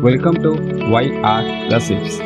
Welcome to Y R recipes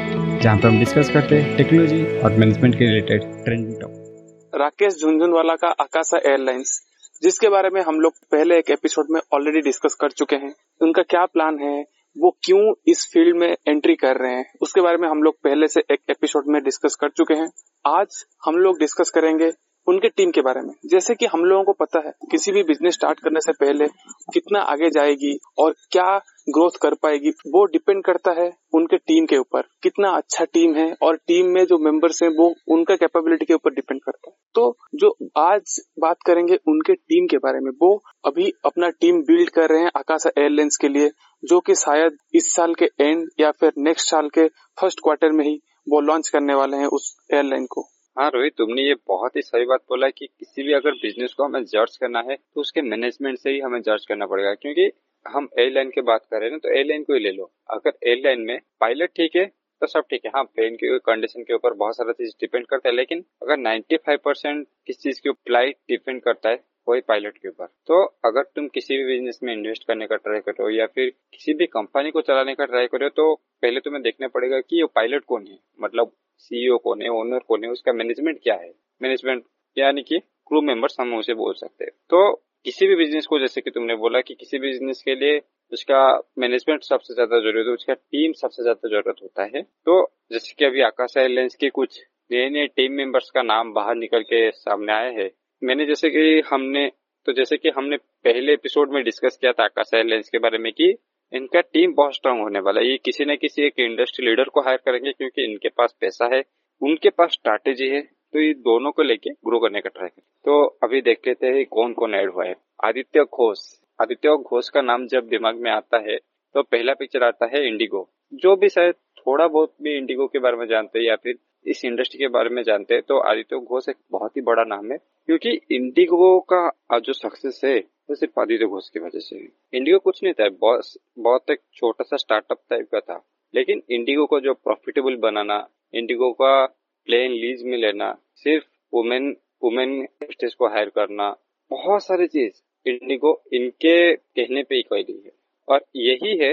जहाँ पर हम डिस्कस करते हैं टेक्नोलॉजी और मैनेजमेंट के related trending topic Rakesh Jhunjhunwala का आकाशा एयरलाइंस जिसके बारे में हम लोग पहले एक एपिसोड में ऑलरेडी डिस्कस कर चुके हैं। उनका क्या प्लान है? वो क्यों इस फ़ील्ड में एंट्री कर रहे हैं? उसके बारे में हम लोग पहले से एक एपिसोड में डिस्कस कर चुके हैं। आज हम लोग डिस्कस करेंगे उनके टीम के बारे में। जैसे कि हम लोगों को पता है, किसी भी बिज़नेस स्टार्ट करने से पहले कितना आगे जाएगी और क्या ग्रोथ कर पाएगी, वो डिपेंड करता है उनके टीम के ऊपर, कितना अच्छा टीम है और टीम में जो मेंबर्स हैं वो उनका कैपेबिलिटी के ऊपर डिपेंड करता है। तो जो आज बात करेंगे उनके टीम के बारे में, वो अभी अपना टीम बिल्ड कर रहे हैं आकाशा एयरलाइंस के लिए, जो कि शायद इस साल के एंड या फिर नेक्स्ट साल के फ़र्स्ट क्वार्टर में ही वो लॉन्च करने वाले हैं उस एयरलाइन को। हाँ रोहित, तुमने ये बहुत ही सही बात बोला कि किसी भी अगर बिज़नेस को हमें जर्ज करना है तो उसके मैनेजमेंट से ही हमें जर्ज करना पड़ेगा। क्योंकि हम एयरलाइन की बात कर रहे हैं तो एयरलाइन को ही ले लो। अगर एयरलाइन में पायलट ठीक है तो सब ठीक है। हाँ प्लेन की कंडीशन के ऊपर बहुत सारा चीज़ डिपेंड करता है, लेकिन अगर 95 परसेंट किस चीज़ की फ़्लाइट डिपेंड करता है वही पायलट के ऊपर। तो अगर तुम किसी भी बिज़नेस में इन्वेस्ट करने का ट्राई कर या फिर किसी भी कंपनी को चलाने का ट्राई कर तो पहले तुम्हें देखना पड़ेगा कि ये पायलट कौन है। मतलब सीईओ कौन है ओनर कौन है, उसका मैनेजमेंट क्या है? मैनेजमेंट यानी कि क्रू मेंबर्स हम उसे बोल सकते हैं। तो किसी भी बिज़नेस को जैसे कि तुमने बोला कि किसी भी बिज़नेस के लिए उसका मैनेजमेंट सबसे ज़्यादा ज़रूरत है, उसका टीम सबसे ज़्यादा ज़रूरत होता है। तो जैसे कि अभी आकाश एयरलाइंस के कुछ नए नए टीम मेंबर्स का नाम बाहर निकल के सामने आए हैं मैंने जैसे कि हमने तो जैसे कि हमने पहले एपिसोड में डिस्कस किया था आकाश एयरलाइंस के बारे में कि इनका टीम बहुत स्ट्रांग होने वाला है। ये किसी न किसी एक इंडस्ट्री लीडर को हायर करेंगे क्योंकि इनके पास पैसा है, उनके पास स्ट्रैटेजी है तो ये दोनों को लेके ग्रो करने का ट्राई तो अभी देख लेते हैं कौन कौन ऐड हुआ है। आदित्य घोष। आदित्य घोष का नाम जब दिमाग में आता है तो पहला पिक्चर आता है इंडिगो जो भी शायद थोड़ा बहुत भी इंडिगो के बारे में जानते हैं या फिर इस इंडस्ट्री के बारे में जानते हैं तो आदित्य घोष एक बहुत ही बड़ा नाम है, क्योंकि इंडिगो का जो सक्सेस है, वो तो सिर्फ़ आदित्य घोष की वजह से है। इंडिगो कुछ नहीं था बहुत बहुत एक छोटा सा स्टार्टअप टाइप का था, लेकिन इंडिगो को जो प्रॉफिटेबल बनाना, इंडिगो का प्लेन लीज में लेना, सिर्फ़ वुमेन वुमेन स्टेज को हायर करना, बहुत सारी चीज़ इंडिगो इनके कहने पे ही कैली है। और यही है,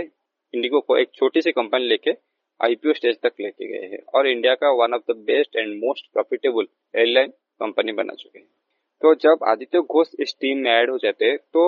इंडिगो को एक छोटी सी कंपनी लेके आईपीओ स्टेज तक लेके गए हैं और इंडिया का one of the best and most profitable airline company बना चुके हैं। तो जब आदित्य घोष इस टीम में ऐड हो जाते हैं तो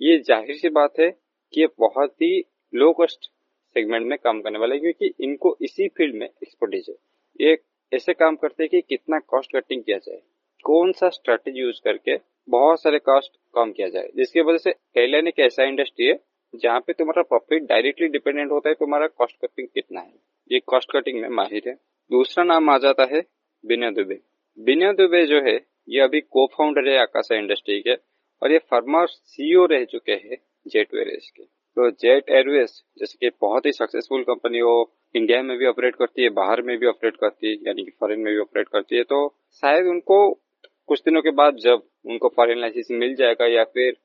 ये ज़ाहिर सी बात है कि ये बहुत ही लो कॉस्ट सेगमेंट में काम करने वाले क्योंकि इनको इसी फ़ील्ड में एक्सपर्टीज है। ये ऐसे काम करते हैं कि कितना कॉस्ट कटिंग किया जाए, कौन सा स्ट्रेटेजी यूज़ करके बहुत सारे कॉस्ट कम किया जाए। जिसकी वजह से एयरलाइन एक ऐसा इंडस्ट्री है जहाँ पे तुम्हारा प्रॉफिट डायरेक्टली डिपेंडेंट होता है तुम्हारा कॉस्ट कटिंग कितना है। ये कॉस्ट कटिंग में माहिर है। दूसरा नाम आ जाता है बिना दुबे। बिना दुबे जो है, ये अभी को फाउंडर है आकाशा इंडस्ट्री के और ये फर्मर सीईओ रह चुके हैं जेट एयरवेज के। तो जेट एयरवेज जैसे कि बहुत ही सक्सेसफुल कंपनी हो इंडिया में भी ऑपरेट करती है, बाहर में भी ऑपरेट करती है, यानी कि फॉरेन में भी ऑपरेट करती है तो शायद उनको कुछ दिनों के बाद जब उनको फॉरेन लाइसेंस मिल जाएगा या फिर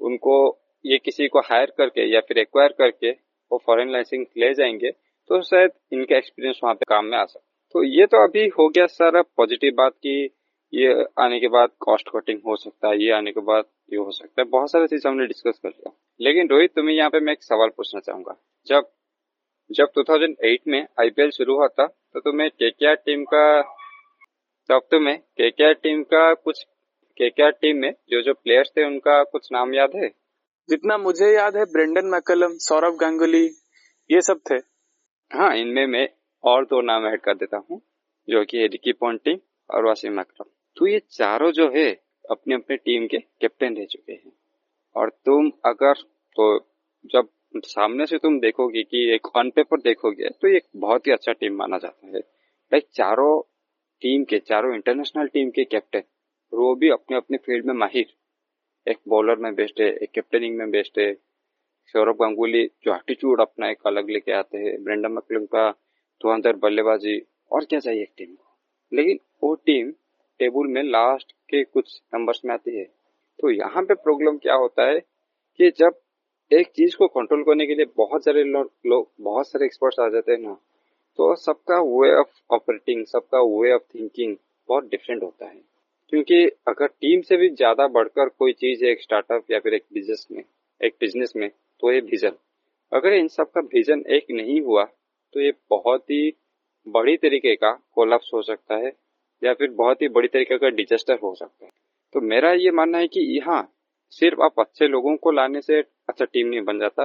उनको ये किसी को हायर करके या फिर एक्वायर करके वो फॉरेन लाइसेंस ले जाएँगे तो शायद इनका एक्सपीरियंस वहाँ पे काम में आ सकता तो ये तो अभी हो गया सारा पॉजिटिव बात की ये आने के बाद कॉस्ट कटिंग हो सकता है, ये आने के बाद ये हो सकता है। बहुत सारी चीज़ हमने डिस्कस कर लिया। लेकिन रोहित, तुम्हें यहाँ पे मैं एक सवाल पूछना चाहूँगा। जब जब 2008 में आईपीएल शुरू हुआ था तो तुम्हें केकेआर टीम का, तब तुम्हें केकेआर टीम का कुछ केकेआर टीम में जो जो प्लेयर्स थे, उनका कुछ नाम याद है? जितना मुझे याद है, ब्रेंडन मैकलम, सौरभ गांगुली, ये सब थे। हाँ इनमें मैं और दो नाम ऐड कर देता हूँ, जो कि है रिकी पॉन्टिंग और वासिम अकरम। तो ये चारों जो है अपने अपने टीम के कैप्टन रह चुके हैं। और तुम अगर तो जब सामने से तुम देखोगे कि एक ऑन पेपर देखोगे तो ये बहुत ही अच्छा टीम माना जाता है। लाइक चारों टीम के, चारों इंटरनेशनल टीम के कैप्टन, वो भी अपने अपने फ़ील्ड में माहिर। एक बॉलर में बेस्ट है, एक कैप्टनिंग में बेस्ट है सौरभ गांगुली जो एटीट्यूड अपना एक अलग लेके आते हैं ब्रेंडम मकलम का, धुआंधर बल्लेबाजी, और क्या चाहिए एक टीम को? लेकिन वो टीम टेबल में लास्ट के कुछ नंबर्स में आती है। तो यहाँ पे प्रॉब्लम क्या होता है कि जब एक चीज़ को कंट्रोल करने के लिए बहुत सारे लोग बहुत सारे एक्सपर्ट्स आ जाते हैं ना तो सबका वे ऑफ़ ऑपरेटिंग सबका वे ऑफ़ थिंकिंग बहुत डिफरेंट होता है। क्योंकि अगर टीम से भी ज़्यादा बढ़कर कोई चीज़ है एक स्टार्टअप या फिर एक बिज़नेस में, एक बिज़नेस में तो ये विजन अगर इन सब का विजन एक नहीं हुआ तो ये बहुत ही बड़ी तरीके का कोलप्स हो सकता है, या फिर बहुत ही बड़ी तरीके का डिजास्टर हो सकता है। तो मेरा ये मानना है कि यहाँ सिर्फ़ आप अच्छे लोगों को लाने से अच्छा टीम नहीं बन जाता,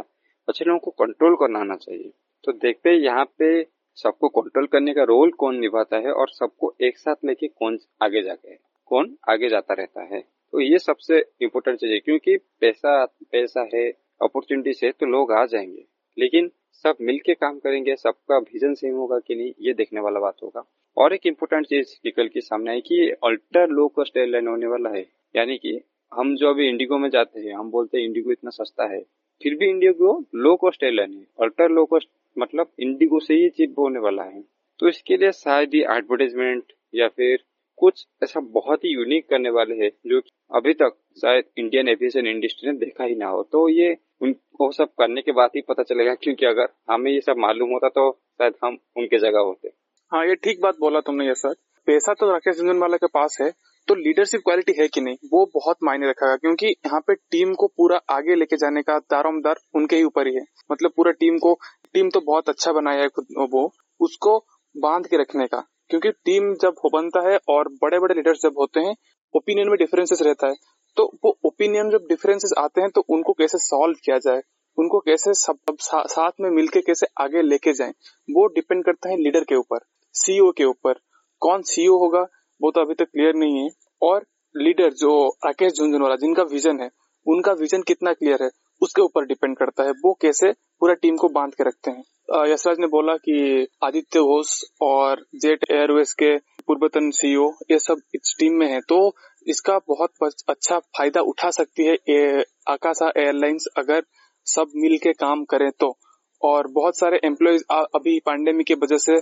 अच्छे लोगों को कंट्रोल करना आना चाहिए। तो देखते हैं यहाँ पे सबको कंट्रोल करने का रोल कौन निभाता है और सबको एक साथ लेके कौन आगे जाके, कौन आगे जाता रहता है। तो ये सबसे इम्पोर्टेंट चीज़ है, क्योंकि पैसा पैसा है अपॉर्चुनिटीज़ है तो लोग आ जाएँगे। लेकिन सब मिलके काम करेंगे, सबका विजन सेम होगा कि नहीं, ये देखने वाला बात होगा। और एक इम्पोर्टेंट चीज़ निकल के सामने आई कि अल्टर लो कॉस्ट एयरलाइन होने वाला है। यानी कि हम जो अभी इंडिगो में जाते हैं, हम बोलते हैं इंडिगो इतना सस्ता है। फिर भी इंडिगो लो कॉस्ट एयरलाइन है। अल्टर लो कॉस्ट मतलब इंडिगो से ही चीप होने वाला है। तो इसके लिए शायद ही एडवर्टाइजमेंट या फिर कुछ ऐसा बहुत ही यूनिक करने वाले हैं, जो अभी तक शायद इंडियन एविएशन इंडस्ट्री ने देखा ही ना हो। तो ये उनको सब करने के बाद ही पता चलेगा क्योंकि अगर हमें ये सब मालूम होता तो शायद हम उनके जगह होते। हाँ ये ठीक बात बोला तुमने ये सर। पैसा तो राकेश झुंझुनवाला के पास है तो लीडरशिप क्वालिटी है कि नहीं, वो बहुत मायने रखेगा, क्योंकि यहाँ पे टीम को पूरा आगे लेके जाने का दारोमदार उनके ही ऊपर ही है। मतलब पूरा टीम को टीम तो बहुत अच्छा बनाया है खुद वो, उसको बाँध के रखने का। क्योंकि टीम जब हो बनता है और बड़े बड़े लीडर्स जब होते हैं ओपिनियन में डिफरेंसेस रहता है। तो वो ओपिनियन जब डिफरेंसेस आते हैं तो उनको कैसे सॉल्व किया जाए? उनको कैसे सब सा, साथ में मिलके कैसे आगे लेके जाए? वो डिपेंड करता है लीडर के ऊपर सीईओ के ऊपर। कौन सीईओ होगा वो तो अभी तक क्लियर नहीं है। और लीडर जो राकेश झुंझुनवाला जिनका विजन है उनका विजन कितना क्लियर है? उसके ऊपर डिपेंड करता है, वो कैसे पूरा टीम को बाँध के रखते हैं। यशराज ने बोला कि आदित्य घोष और जेट एयरवेज के पूर्वतन सीईओ, ये सब इस टीम में है तो इसका बहुत अच्छा फ़ायदा उठा सकती है आकाशा एयरलाइंस अगर सब मिल के काम करें तो। और बहुत सारे एम्प्लॉयज़ अभी पैंडेमिक की वजह से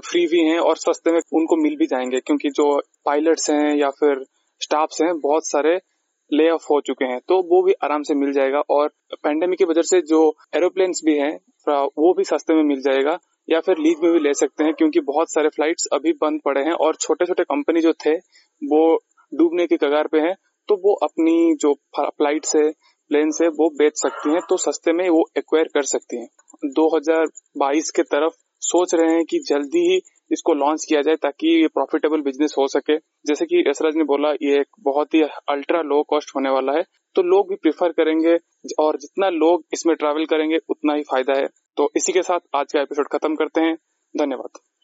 फ्री भी हैं और सस्ते में उनको मिल भी जाएँगे, क्योंकि जो पायलट्स हैं या फिर स्टाफ्स हैं, बहुत सारे ले ऑफ़ हो चुके हैं तो वो भी आराम से मिल जाएगा और पैंडेमिक की वजह से जो एरोप्लेन्स भी हैं वो भी सस्ते में मिल जाएगा या फिर लीज में भी ले सकते हैं क्योंकि बहुत सारे फ्लाइट्स अभी बंद पड़े हैं और छोटे छोटे कंपनी जो थे, वो डूबने की कगार पे है तो वो अपनी जो फ़्लाइट से प्लेन से वो बेच सकती हैं तो सस्ते में वो एक्वायर कर सकती हैं। 2022 के तरफ़ सोच रहे हैं कि जल्दी ही इसको लॉन्च किया जाए ताकि ये प्रॉफिटेबल बिज़नेस हो सके। जैसे कि यशराज ने बोला, ये एक बहुत ही अल्ट्रा लो कॉस्ट होने वाला है। तो लोग भी प्रिफर करेंगे और जितना लोग इसमें ट्रैवल करेंगे, उतना ही फ़ायदा है। तो इसी के साथ आज का एपिसोड खत्म करते हैं। धन्यवाद।